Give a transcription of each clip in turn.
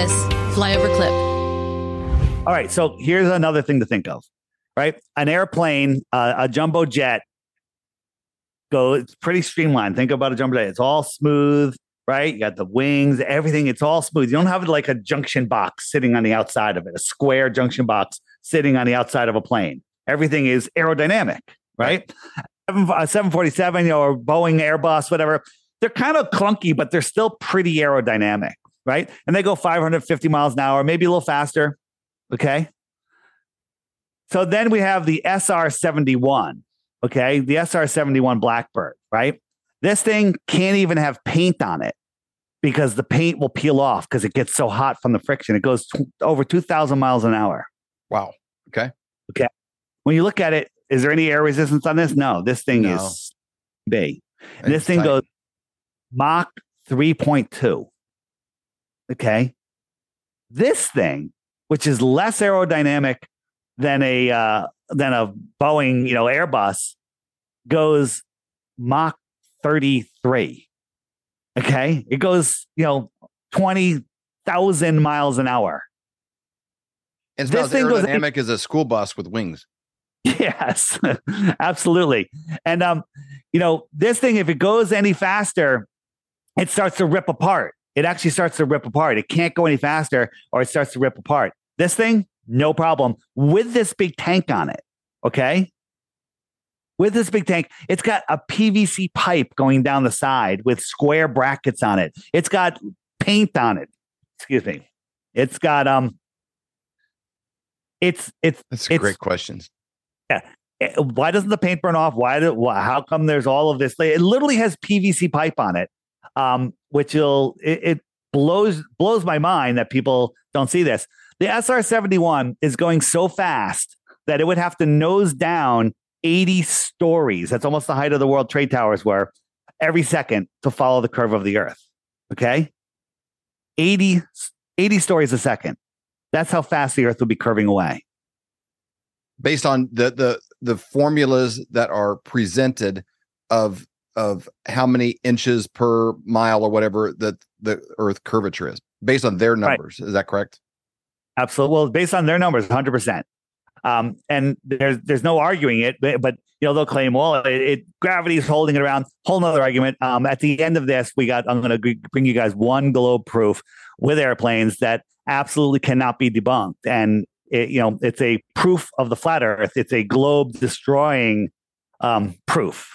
this flyover clip. All right. So here's another thing to think of, right? An airplane, uh, a jumbo jet, go. It's pretty streamlined. Think about a jumbo jet. It's all smooth, right? You got the wings, everything. It's all smooth. You don't have like a junction box sitting on the outside of it, a square junction box sitting on the outside of a plane. Everything is aerodynamic, right? 747, you know, or Boeing, Airbus, whatever. They're kind of clunky, but they're still pretty aerodynamic, right? And they go 550 miles an hour, maybe a little faster. Okay. So then we have the SR 71. Okay. The SR 71 Blackbird, right? This thing can't even have paint on it because the paint will peel off because it gets so hot from the friction. It goes t- over 2,000 miles an hour. Wow. Okay. Okay. When you look at it, is there any air resistance on this? No, this thing No. is big. This thing tight. goes Mach 3.2. Okay. This thing, which is less aerodynamic than a uh, than a Boeing, you know, Airbus, goes Mach 33. Okay. It goes, you know, 20,000 miles an hour. And it's This thing goes- aerodynamic as a school bus with wings. Yes, absolutely. And um, you know, this thing, if it goes any faster, it starts to rip apart. It actually starts to rip apart. It can't go any faster, or it starts to rip apart. This thing, no problem. With this big tank on it, okay. With this big tank, it's got a PVC pipe going down the side with square brackets on it. It's got paint on it. Excuse me. It's got um. It's it's That's It's- great questions. Yeah. why doesn't the paint burn off? Why do why, how come there's all of this? It literally has PVC pipe on it, um, which will it, it blows blows my mind that people don't see this. The SR seventy one is going so fast that it would have to nose down eighty stories. That's almost the height of the World Trade Towers were every second to follow the curve of the Earth. Okay, 80, 80 stories a second. That's how fast the Earth would be curving away. Based on the the the formulas that are presented of of how many inches per mile or whatever that the Earth curvature is, based on their Right. numbers. Is that correct? Absolutely. Well, based on their numbers, 100%. Um, and there's there's no arguing it, but, but you know they'll claim, well, it, it gravity is holding it around. Whole nother argument. Um, at the end of this, we got I'm going to bring you guys one globe proof with airplanes that absolutely cannot be debunked, and it, you know it's a proof of the flat Earth. It's a globe destroying um, proof.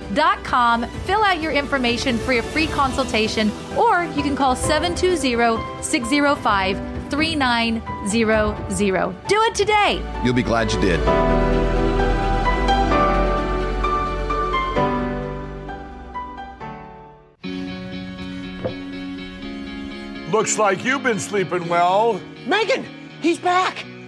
fill out your information for a free consultation, or you can call 720 605 3900. Do it today. You'll be glad you did. Looks like you've been sleeping well, Megan, he's back.